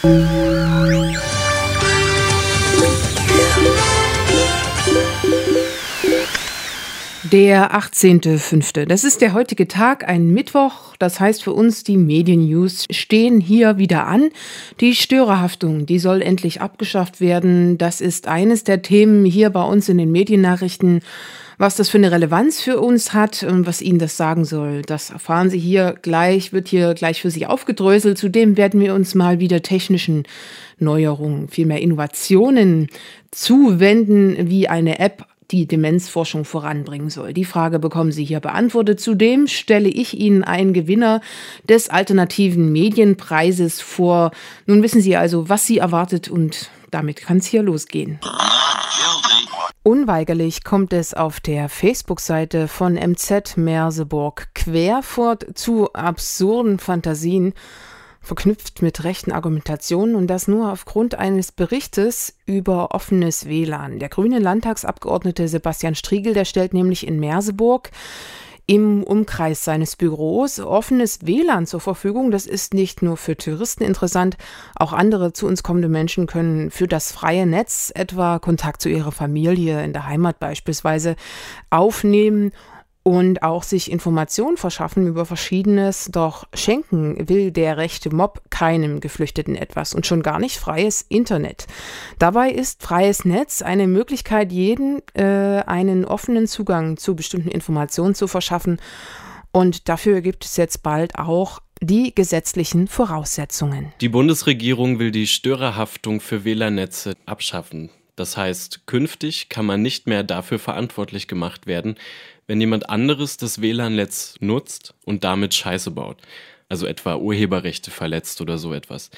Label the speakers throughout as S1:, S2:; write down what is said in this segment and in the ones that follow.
S1: Der 18.05. Das ist der heutige Tag, ein Mittwoch. Das heißt für uns, die Medien-News stehen hier wieder an. Die Störerhaftung, die soll endlich abgeschafft werden. Das ist eines der Themen hier bei uns in den Mediennachrichten. Was das für eine Relevanz für uns hat und was Ihnen das sagen soll, das erfahren Sie hier gleich, wird hier gleich für Sie aufgedröselt. Zudem werden wir uns mal wieder technischen Neuerungen, vielmehr Innovationen zuwenden, wie eine App die Demenzforschung voranbringen soll. Die Frage bekommen Sie hier beantwortet. Zudem stelle ich Ihnen einen Gewinner des alternativen Medienpreises vor. Nun wissen Sie also, was Sie erwartet und damit kann es hier losgehen. Unweigerlich kommt es auf der Facebook-Seite von MZ Merseburg querfort zu absurden Fantasien verknüpft mit rechten Argumentationen und das nur aufgrund eines Berichtes über offenes WLAN. Der grüne Landtagsabgeordnete Sebastian Striegel, der stellt nämlich in Merseburg im Umkreis seines Büros offenes WLAN zur Verfügung. Das ist nicht nur für Touristen interessant, auch andere zu uns kommende Menschen können für das freie Netz etwa Kontakt zu ihrer Familie in der Heimat beispielsweise aufnehmen und auch sich Informationen verschaffen über Verschiedenes. Doch schenken will der rechte Mob keinem Geflüchteten etwas und schon gar nicht freies Internet. Dabei ist freies Netz eine Möglichkeit, jeden äh, einen offenen Zugang zu bestimmten Informationen zu verschaffen. Und dafür gibt es jetzt bald auch die gesetzlichen Voraussetzungen.
S2: Die Bundesregierung will die Störerhaftung für WLAN-Netze abschaffen. Das heißt, künftig kann man nicht mehr dafür verantwortlich gemacht werden, wenn jemand anderes das WLAN-Netz nutzt und damit Scheiße baut, also etwa Urheberrechte verletzt oder so etwas.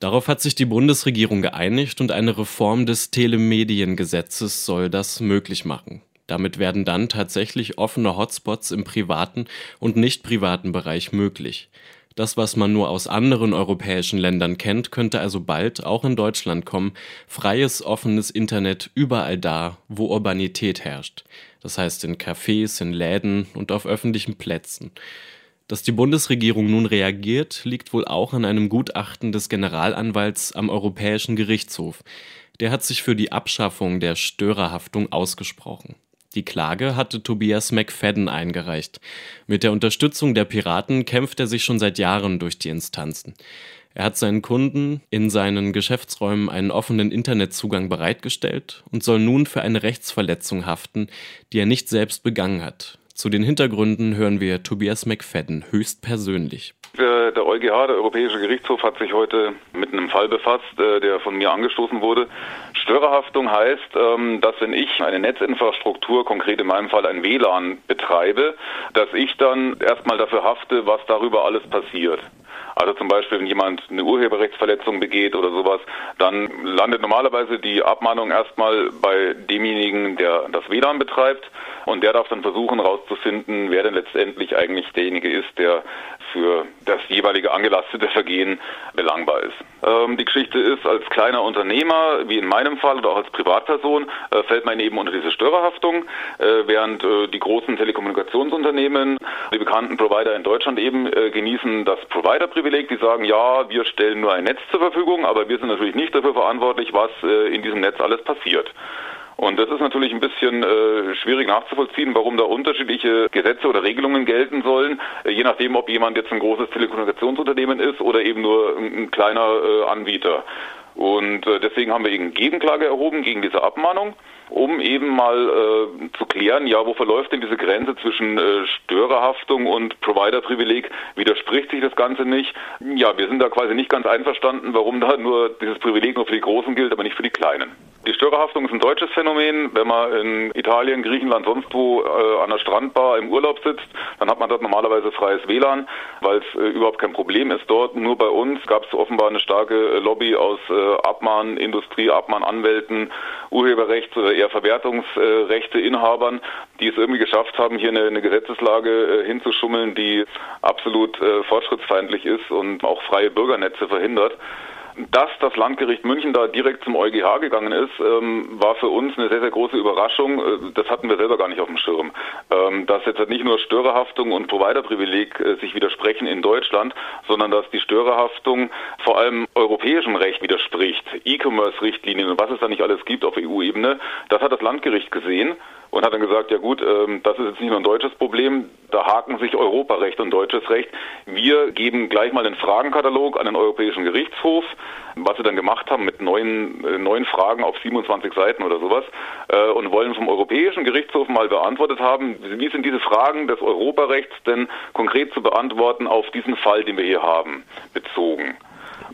S2: Darauf hat sich die Bundesregierung geeinigt und eine Reform des Telemediengesetzes soll das möglich machen. Damit werden dann tatsächlich offene Hotspots im privaten und nicht privaten Bereich möglich. Das, was man nur aus anderen europäischen Ländern kennt, könnte also bald auch in Deutschland kommen. Freies, offenes Internet überall da, wo Urbanität herrscht. Das heißt in Cafés, in Läden und auf öffentlichen Plätzen. Dass die Bundesregierung nun reagiert, liegt wohl auch an einem Gutachten des Generalanwalts am Europäischen Gerichtshof. Der hat sich für die Abschaffung der Störerhaftung ausgesprochen. Die Klage hatte Tobias McFadden eingereicht. Mit der Unterstützung der Piraten kämpft er sich schon seit Jahren durch die Instanzen. Er hat seinen Kunden in seinen Geschäftsräumen einen offenen Internetzugang bereitgestellt und soll nun für eine Rechtsverletzung haften, die er nicht selbst begangen hat. Zu den Hintergründen hören wir Tobias McFadden höchstpersönlich.
S3: Der EuGH, der Europäische Gerichtshof, hat sich heute mit einem Fall befasst, äh, der von mir angestoßen wurde. Störerhaftung heißt, ähm, dass wenn ich eine Netzinfrastruktur, konkret in meinem Fall ein WLAN, betreibe, dass ich dann erstmal dafür hafte, was darüber alles passiert. Also zum Beispiel, wenn jemand eine Urheberrechtsverletzung begeht oder sowas, dann landet normalerweise die Abmahnung erstmal bei demjenigen, der das WLAN betreibt und der darf dann versuchen herauszufinden, wer denn letztendlich eigentlich derjenige ist, der für das jeweilige angelastete Vergehen belangbar ist. Ähm, die Geschichte ist, als kleiner Unternehmer, wie in meinem Fall oder auch als Privatperson, äh, fällt man eben unter diese Störerhaftung, äh, während äh, die großen Telekommunikationsunternehmen, die bekannten Provider in Deutschland eben äh, genießen das Provider-Privileg. Die sagen, ja, wir stellen nur ein Netz zur Verfügung, aber wir sind natürlich nicht dafür verantwortlich, was äh, in diesem Netz alles passiert. Und das ist natürlich ein bisschen äh, schwierig nachzuvollziehen, warum da unterschiedliche Gesetze oder Regelungen gelten sollen, äh, je nachdem, ob jemand jetzt ein großes Telekommunikationsunternehmen ist oder eben nur ein, ein kleiner äh, Anbieter. Und äh, deswegen haben wir eben Gegenklage erhoben gegen diese Abmahnung um eben mal äh, zu klären, ja, wo verläuft denn diese Grenze zwischen äh, Störerhaftung und Providerprivileg? Widerspricht sich das Ganze nicht? Ja, wir sind da quasi nicht ganz einverstanden, warum da nur dieses Privileg nur für die Großen gilt, aber nicht für die Kleinen. Die Störerhaftung ist ein deutsches Phänomen. Wenn man in Italien, Griechenland, sonst wo äh, an der Strandbar im Urlaub sitzt, dann hat man dort normalerweise freies WLAN, weil es äh, überhaupt kein Problem ist dort. Nur bei uns gab es offenbar eine starke Lobby aus äh, Abmahnindustrie, Abmahnanwälten, Urheberrechts- oder eher Verwertungsrechteinhabern, die es irgendwie geschafft haben, hier eine, eine Gesetzeslage äh, hinzuschummeln, die absolut äh, fortschrittsfeindlich ist und auch freie Bürgernetze verhindert. Dass das Landgericht München da direkt zum EuGH gegangen ist, ähm, war für uns eine sehr, sehr große Überraschung. Äh, das hatten wir selber gar nicht auf dem Schirm. Ähm, dass jetzt halt nicht nur Störerhaftung und Providerprivileg äh, sich widersprechen in Deutschland, sondern dass die Störerhaftung vor allem europäischem Recht widerspricht, E-Commerce-Richtlinien und was es da nicht alles gibt auf EU-Ebene, das hat das Landgericht gesehen und hat dann gesagt, ja gut, ähm, das ist jetzt nicht nur ein deutsches Problem, da haken sich Europarecht und deutsches Recht. Wir geben gleich mal einen Fragenkatalog an den Europäischen Gerichtshof, was sie dann gemacht haben mit neun, äh, neun Fragen auf 27 Seiten oder sowas äh, und wollen vom Europäischen Gerichtshof mal beantwortet haben, wie sind diese Fragen des Europarechts denn konkret zu beantworten auf diesen Fall, den wir hier haben, bezogen.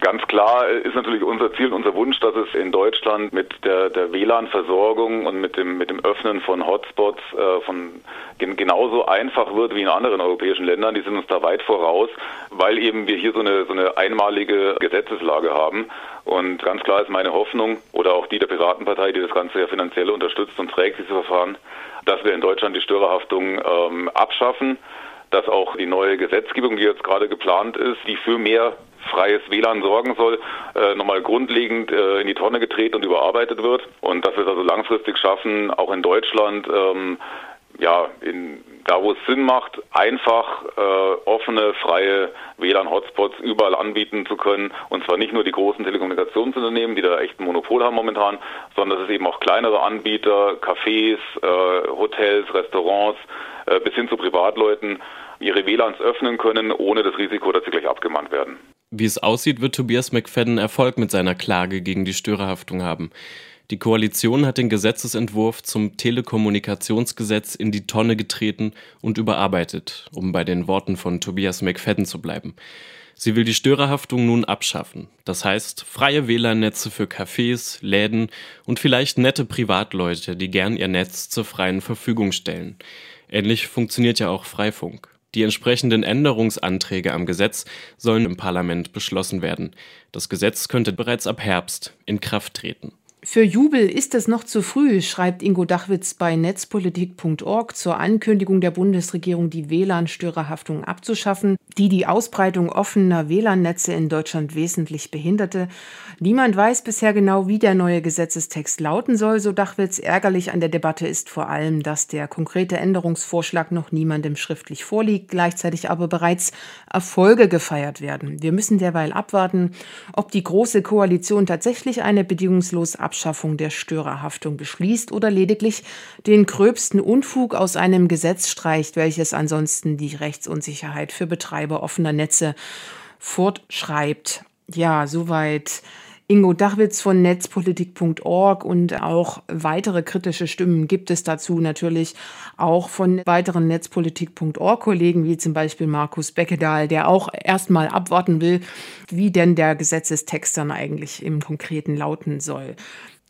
S3: Ganz klar ist natürlich unser Ziel, unser Wunsch, dass es in Deutschland mit der, der WLAN-Versorgung und mit dem, mit dem Öffnen von Hotspots äh, von genauso einfach wird wie in anderen europäischen Ländern. Die sind uns da weit voraus, weil eben wir hier so eine, so eine einmalige Gesetzeslage haben. Und ganz klar ist meine Hoffnung oder auch die der Piratenpartei, die das Ganze ja finanziell unterstützt und trägt, dieses Verfahren, dass wir in Deutschland die Störerhaftung ähm, abschaffen dass auch die neue Gesetzgebung, die jetzt gerade geplant ist, die für mehr freies WLAN sorgen soll, äh, nochmal grundlegend äh, in die Tonne getreten und überarbeitet wird. Und dass wir es also langfristig schaffen, auch in Deutschland, ähm, ja, in, da wo es Sinn macht, einfach äh, offene, freie WLAN-Hotspots überall anbieten zu können. Und zwar nicht nur die großen Telekommunikationsunternehmen, die da echt ein Monopol haben momentan, sondern dass es eben auch kleinere Anbieter, Cafés, äh, Hotels, Restaurants äh, bis hin zu Privatleuten ihre WLANs öffnen können, ohne das Risiko, dass sie gleich abgemahnt werden.
S2: Wie es aussieht, wird Tobias McFadden Erfolg mit seiner Klage gegen die Störerhaftung haben. Die Koalition hat den Gesetzesentwurf zum Telekommunikationsgesetz in die Tonne getreten und überarbeitet, um bei den Worten von Tobias McFadden zu bleiben. Sie will die Störerhaftung nun abschaffen. Das heißt, freie WLAN-Netze für Cafés, Läden und vielleicht nette Privatleute, die gern ihr Netz zur freien Verfügung stellen. Ähnlich funktioniert ja auch Freifunk. Die entsprechenden Änderungsanträge am Gesetz sollen im Parlament beschlossen werden. Das Gesetz könnte bereits ab Herbst in Kraft treten.
S1: Für Jubel ist es noch zu früh, schreibt Ingo Dachwitz bei netzpolitik.org zur Ankündigung der Bundesregierung, die WLAN-Störerhaftung abzuschaffen, die die Ausbreitung offener WLAN-Netze in Deutschland wesentlich behinderte. Niemand weiß bisher genau, wie der neue Gesetzestext lauten soll, so Dachwitz. Ärgerlich an der Debatte ist vor allem, dass der konkrete Änderungsvorschlag noch niemandem schriftlich vorliegt, gleichzeitig aber bereits Erfolge gefeiert werden. Wir müssen derweil abwarten, ob die Große Koalition tatsächlich eine bedingungslos Abschaffung der Störerhaftung beschließt oder lediglich den gröbsten Unfug aus einem Gesetz streicht, welches ansonsten die Rechtsunsicherheit für Betreiber offener Netze fortschreibt. Ja, soweit Ingo Dachwitz von netzpolitik.org und auch weitere kritische Stimmen gibt es dazu natürlich auch von weiteren netzpolitik.org Kollegen, wie zum Beispiel Markus Beckedahl, der auch erstmal abwarten will, wie denn der Gesetzestext dann eigentlich im Konkreten lauten soll.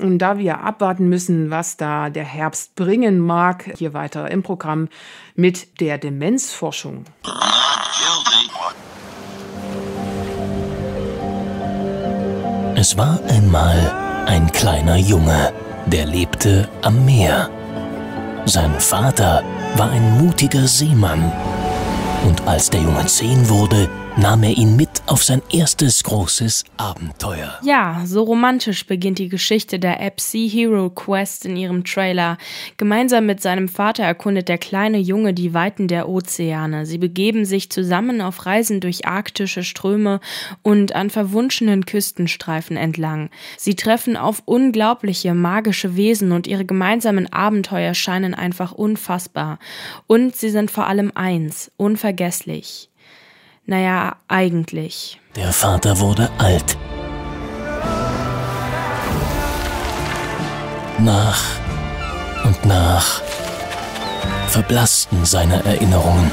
S1: Und da wir abwarten müssen, was da der Herbst bringen mag, hier weiter im Programm mit der Demenzforschung.
S4: Es war einmal ein kleiner Junge, der lebte am Meer. Sein Vater war ein mutiger Seemann. Und als der Junge zehn wurde, nahm er ihn mit auf sein erstes großes Abenteuer.
S5: Ja, so romantisch beginnt die Geschichte der App Sea Hero Quest in ihrem Trailer. Gemeinsam mit seinem Vater erkundet der kleine Junge die Weiten der Ozeane. Sie begeben sich zusammen auf Reisen durch arktische Ströme und an verwunschenen Küstenstreifen entlang. Sie treffen auf unglaubliche magische Wesen und ihre gemeinsamen Abenteuer scheinen einfach unfassbar. Und sie sind vor allem eins, unvergesslich. Naja, eigentlich.
S4: Der Vater wurde alt. Nach und nach verblassten seine Erinnerungen.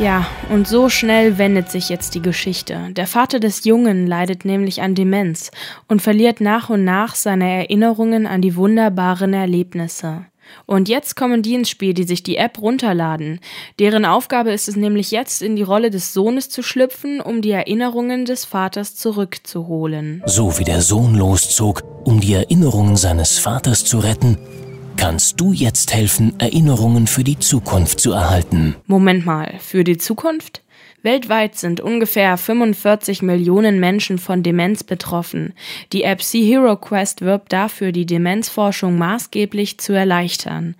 S5: Ja, und so schnell wendet sich jetzt die Geschichte. Der Vater des Jungen leidet nämlich an Demenz und verliert nach und nach seine Erinnerungen an die wunderbaren Erlebnisse. Und jetzt kommen die ins Spiel, die sich die App runterladen. Deren Aufgabe ist es nämlich jetzt, in die Rolle des Sohnes zu schlüpfen, um die Erinnerungen des Vaters zurückzuholen.
S4: So wie der Sohn loszog, um die Erinnerungen seines Vaters zu retten, kannst du jetzt helfen, Erinnerungen für die Zukunft zu erhalten.
S5: Moment mal, für die Zukunft? Weltweit sind ungefähr 45 Millionen Menschen von Demenz betroffen. Die App Sea Hero Quest wirbt dafür, die Demenzforschung maßgeblich zu erleichtern.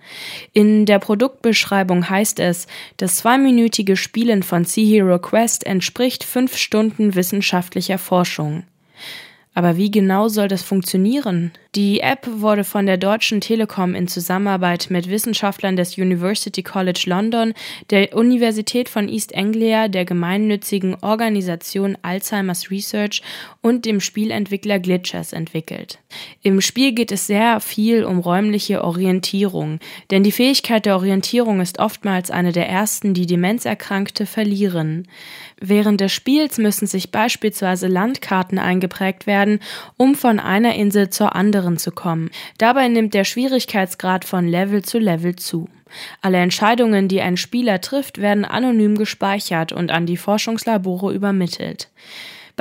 S5: In der Produktbeschreibung heißt es, das zweiminütige Spielen von Sea Hero Quest entspricht fünf Stunden wissenschaftlicher Forschung. Aber wie genau soll das funktionieren? Die App wurde von der Deutschen Telekom in Zusammenarbeit mit Wissenschaftlern des University College London, der Universität von East Anglia, der gemeinnützigen Organisation Alzheimer's Research und dem Spielentwickler Glitchers entwickelt. Im Spiel geht es sehr viel um räumliche Orientierung, denn die Fähigkeit der Orientierung ist oftmals eine der ersten, die Demenzerkrankte verlieren. Während des Spiels müssen sich beispielsweise Landkarten eingeprägt werden, um von einer Insel zur anderen zu kommen. Dabei nimmt der Schwierigkeitsgrad von Level zu Level zu. Alle Entscheidungen, die ein Spieler trifft, werden anonym gespeichert und an die Forschungslabore übermittelt.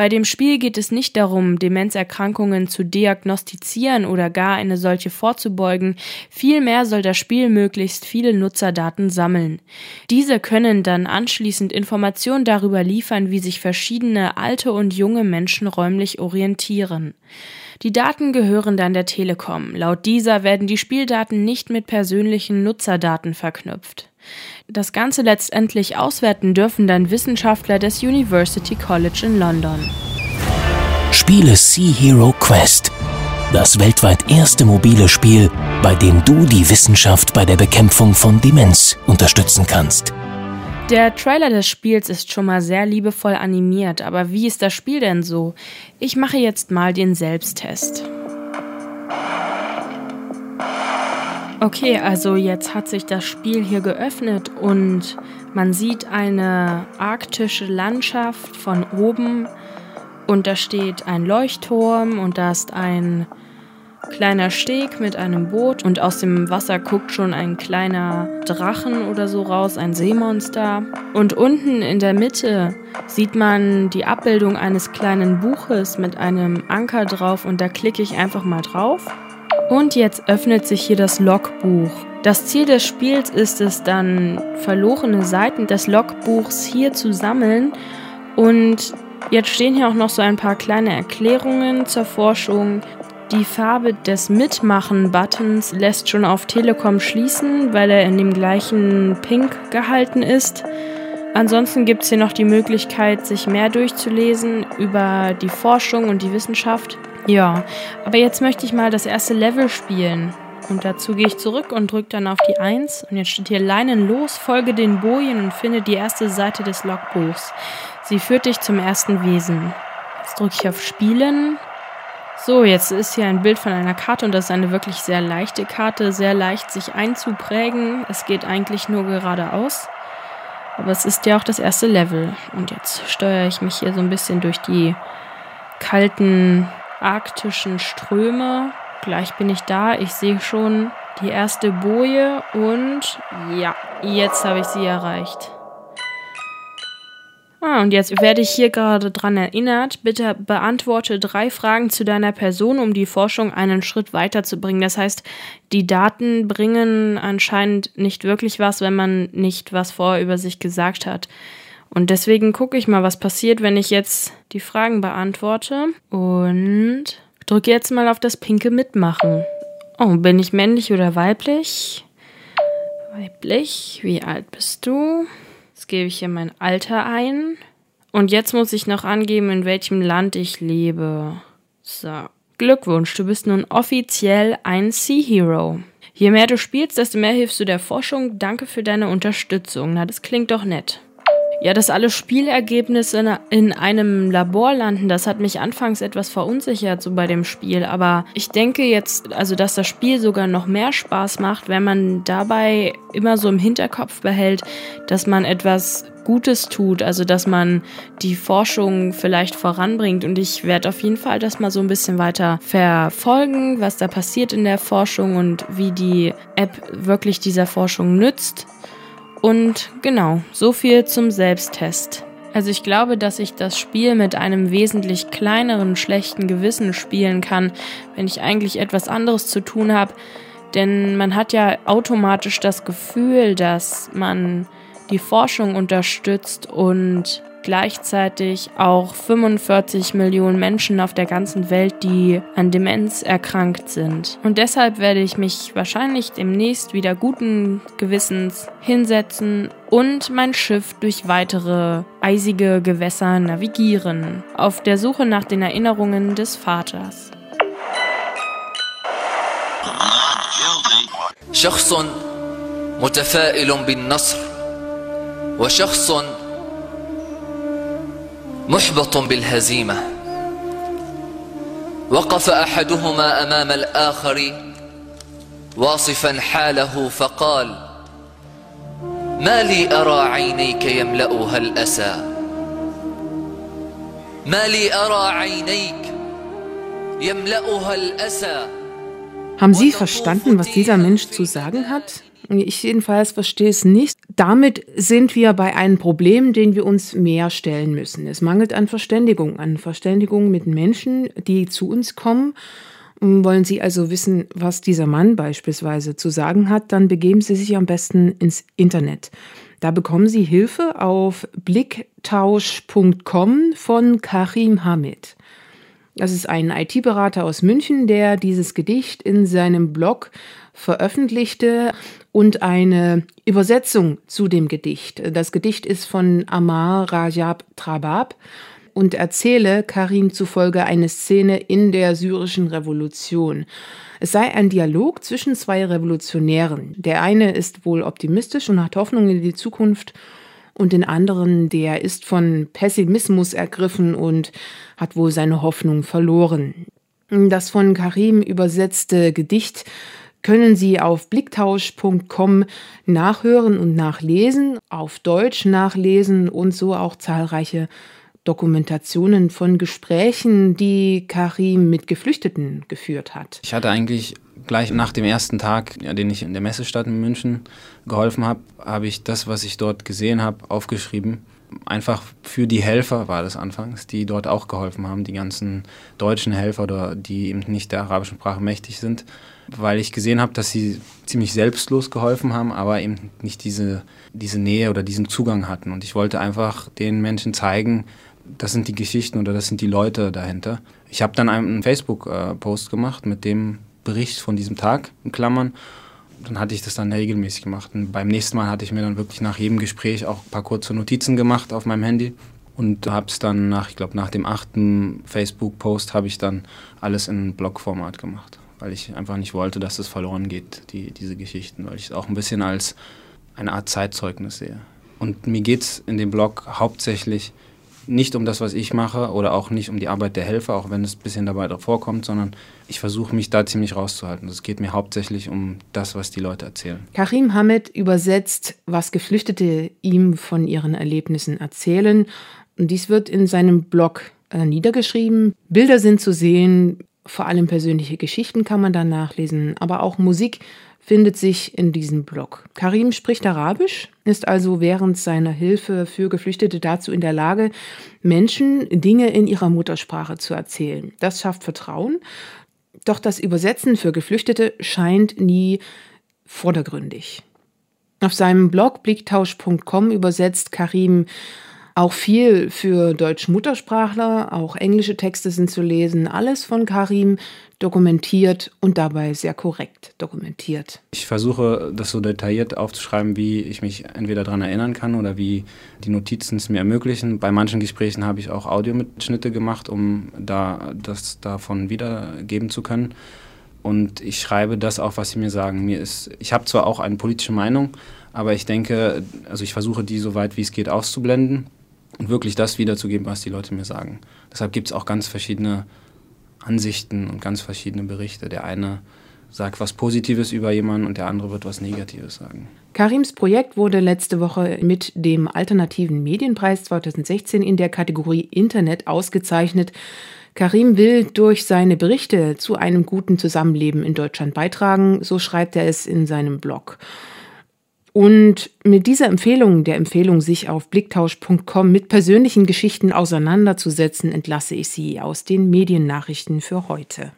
S5: Bei dem Spiel geht es nicht darum, Demenzerkrankungen zu diagnostizieren oder gar eine solche vorzubeugen, vielmehr soll das Spiel möglichst viele Nutzerdaten sammeln. Diese können dann anschließend Informationen darüber liefern, wie sich verschiedene alte und junge Menschen räumlich orientieren. Die Daten gehören dann der Telekom. Laut dieser werden die Spieldaten nicht mit persönlichen Nutzerdaten verknüpft. Das Ganze letztendlich auswerten dürfen dann Wissenschaftler des University College in London.
S4: Spiele Sea Hero Quest. Das weltweit erste mobile Spiel, bei dem du die Wissenschaft bei der Bekämpfung von Demenz unterstützen kannst.
S5: Der Trailer des Spiels ist schon mal sehr liebevoll animiert, aber wie ist das Spiel denn so? Ich mache jetzt mal den Selbsttest. Okay, also jetzt hat sich das Spiel hier geöffnet und man sieht eine arktische Landschaft von oben und da steht ein Leuchtturm und da ist ein kleiner Steg mit einem Boot und aus dem Wasser guckt schon ein kleiner Drachen oder so raus, ein Seemonster. Und unten in der Mitte sieht man die Abbildung eines kleinen Buches mit einem Anker drauf und da klicke ich einfach mal drauf. Und jetzt öffnet sich hier das Logbuch. Das Ziel des Spiels ist es dann, verlorene Seiten des Logbuchs hier zu sammeln. Und jetzt stehen hier auch noch so ein paar kleine Erklärungen zur Forschung. Die Farbe des Mitmachen-Buttons lässt schon auf Telekom schließen, weil er in dem gleichen Pink gehalten ist. Ansonsten gibt es hier noch die Möglichkeit, sich mehr durchzulesen über die Forschung und die Wissenschaft. Ja, aber jetzt möchte ich mal das erste Level spielen. Und dazu gehe ich zurück und drücke dann auf die 1. Und jetzt steht hier Leinen los, folge den Bojen und finde die erste Seite des Logbuchs. Sie führt dich zum ersten Wesen. Jetzt drücke ich auf Spielen. So, jetzt ist hier ein Bild von einer Karte und das ist eine wirklich sehr leichte Karte, sehr leicht sich einzuprägen. Es geht eigentlich nur geradeaus. Aber es ist ja auch das erste Level. Und jetzt steuere ich mich hier so ein bisschen durch die kalten arktischen Ströme. Gleich bin ich da. Ich sehe schon die erste Boje und ja, jetzt habe ich sie erreicht. Ah, und jetzt werde ich hier gerade dran erinnert. Bitte beantworte drei Fragen zu deiner Person, um die Forschung einen Schritt weiterzubringen. Das heißt, die Daten bringen anscheinend nicht wirklich was, wenn man nicht was vorher über sich gesagt hat. Und deswegen gucke ich mal, was passiert, wenn ich jetzt die Fragen beantworte. Und drücke jetzt mal auf das pinke Mitmachen. Oh, bin ich männlich oder weiblich? Weiblich. Wie alt bist du? Jetzt gebe ich hier mein Alter ein. Und jetzt muss ich noch angeben, in welchem Land ich lebe. So. Glückwunsch, du bist nun offiziell ein Sea Hero. Je mehr du spielst, desto mehr hilfst du der Forschung. Danke für deine Unterstützung. Na, das klingt doch nett. Ja, dass alle Spielergebnisse in einem Labor landen, das hat mich anfangs etwas verunsichert so bei dem Spiel. Aber ich denke jetzt, also dass das Spiel sogar noch mehr Spaß macht, wenn man dabei immer so im Hinterkopf behält, dass man etwas Gutes tut, also dass man die Forschung vielleicht voranbringt. Und ich werde auf jeden Fall das mal so ein bisschen weiter verfolgen, was da passiert in der Forschung und wie die App wirklich dieser Forschung nützt. Und genau, so viel zum Selbsttest. Also ich glaube, dass ich das Spiel mit einem wesentlich kleineren schlechten Gewissen spielen kann, wenn ich eigentlich etwas anderes zu tun habe. Denn man hat ja automatisch das Gefühl, dass man die Forschung unterstützt und gleichzeitig auch 45 Millionen Menschen auf der ganzen Welt, die an Demenz erkrankt sind. Und deshalb werde ich mich wahrscheinlich demnächst wieder guten Gewissens hinsetzen und mein Schiff durch weitere eisige Gewässer navigieren, auf der Suche nach den Erinnerungen des Vaters. شخص متفائل بالنصر وشخص محبط بالهزيمة. وقف أحدهما أمام الآخر واصفا حاله فقال ما لي أرى عينيك يملأها الأسى. ما لي أرى عينيك يملأها الأسى.
S1: Haben Sie verstanden, was dieser Mensch zu sagen hat? Ich jedenfalls verstehe es nicht. Damit sind wir bei einem Problem, den wir uns mehr stellen müssen. Es mangelt an Verständigung, an Verständigung mit Menschen, die zu uns kommen. Wollen Sie also wissen, was dieser Mann beispielsweise zu sagen hat, dann begeben Sie sich am besten ins Internet. Da bekommen Sie Hilfe auf blicktausch.com von Karim Hamid. Das ist ein IT-Berater aus München, der dieses Gedicht in seinem Blog veröffentlichte und eine Übersetzung zu dem Gedicht. Das Gedicht ist von Amar Rajab Trabab und erzähle Karim zufolge eine Szene in der syrischen Revolution. Es sei ein Dialog zwischen zwei Revolutionären. Der eine ist wohl optimistisch und hat Hoffnung in die Zukunft und den anderen, der ist von Pessimismus ergriffen und hat wohl seine Hoffnung verloren. Das von Karim übersetzte Gedicht können Sie auf blicktausch.com nachhören und nachlesen, auf Deutsch nachlesen und so auch zahlreiche Dokumentationen von Gesprächen, die Karim mit Geflüchteten geführt hat.
S6: Ich hatte eigentlich gleich nach dem ersten Tag, ja, den ich in der Messestadt in München geholfen habe, habe ich das, was ich dort gesehen habe, aufgeschrieben. Einfach für die Helfer war das anfangs, die dort auch geholfen haben, die ganzen deutschen Helfer oder die eben nicht der arabischen Sprache mächtig sind weil ich gesehen habe, dass sie ziemlich selbstlos geholfen haben, aber eben nicht diese, diese Nähe oder diesen Zugang hatten. Und ich wollte einfach den Menschen zeigen, das sind die Geschichten oder das sind die Leute dahinter. Ich habe dann einen Facebook-Post gemacht mit dem Bericht von diesem Tag in Klammern. Dann hatte ich das dann regelmäßig gemacht. Und beim nächsten Mal hatte ich mir dann wirklich nach jedem Gespräch auch ein paar kurze Notizen gemacht auf meinem Handy und habe es dann nach, ich glaube, nach dem achten Facebook-Post habe ich dann alles in Blogformat gemacht weil ich einfach nicht wollte, dass es verloren geht, die, diese Geschichten, weil ich es auch ein bisschen als eine Art Zeitzeugnis sehe. Und mir geht es in dem Blog hauptsächlich nicht um das, was ich mache oder auch nicht um die Arbeit der Helfer, auch wenn es ein bisschen dabei vorkommt, sondern ich versuche mich da ziemlich rauszuhalten. Es geht mir hauptsächlich um das, was die Leute erzählen.
S1: Karim Hamed übersetzt, was Geflüchtete ihm von ihren Erlebnissen erzählen. Und dies wird in seinem Blog äh, niedergeschrieben. Bilder sind zu sehen, vor allem persönliche Geschichten kann man da nachlesen, aber auch Musik findet sich in diesem Blog. Karim spricht Arabisch, ist also während seiner Hilfe für Geflüchtete dazu in der Lage, Menschen Dinge in ihrer Muttersprache zu erzählen. Das schafft Vertrauen, doch das Übersetzen für Geflüchtete scheint nie vordergründig. Auf seinem Blog blicktausch.com übersetzt Karim auch viel für Deutsch-Muttersprachler, auch englische Texte sind zu lesen, alles von Karim dokumentiert und dabei sehr korrekt dokumentiert.
S6: Ich versuche das so detailliert aufzuschreiben, wie ich mich entweder daran erinnern kann oder wie die Notizen es mir ermöglichen. Bei manchen Gesprächen habe ich auch Audiomitschnitte gemacht, um da das davon wiedergeben zu können. Und ich schreibe das auf, was sie mir sagen. Mir ist, ich habe zwar auch eine politische Meinung, aber ich denke, also ich versuche die so weit wie es geht auszublenden und wirklich das wiederzugeben, was die Leute mir sagen. Deshalb gibt es auch ganz verschiedene Ansichten und ganz verschiedene Berichte. Der eine sagt was Positives über jemanden und der andere wird was Negatives sagen.
S1: Karims Projekt wurde letzte Woche mit dem Alternativen Medienpreis 2016 in der Kategorie Internet ausgezeichnet. Karim will durch seine Berichte zu einem guten Zusammenleben in Deutschland beitragen, so schreibt er es in seinem Blog. Und mit dieser Empfehlung, der Empfehlung, sich auf blicktausch.com mit persönlichen Geschichten auseinanderzusetzen, entlasse ich Sie aus den Mediennachrichten für heute.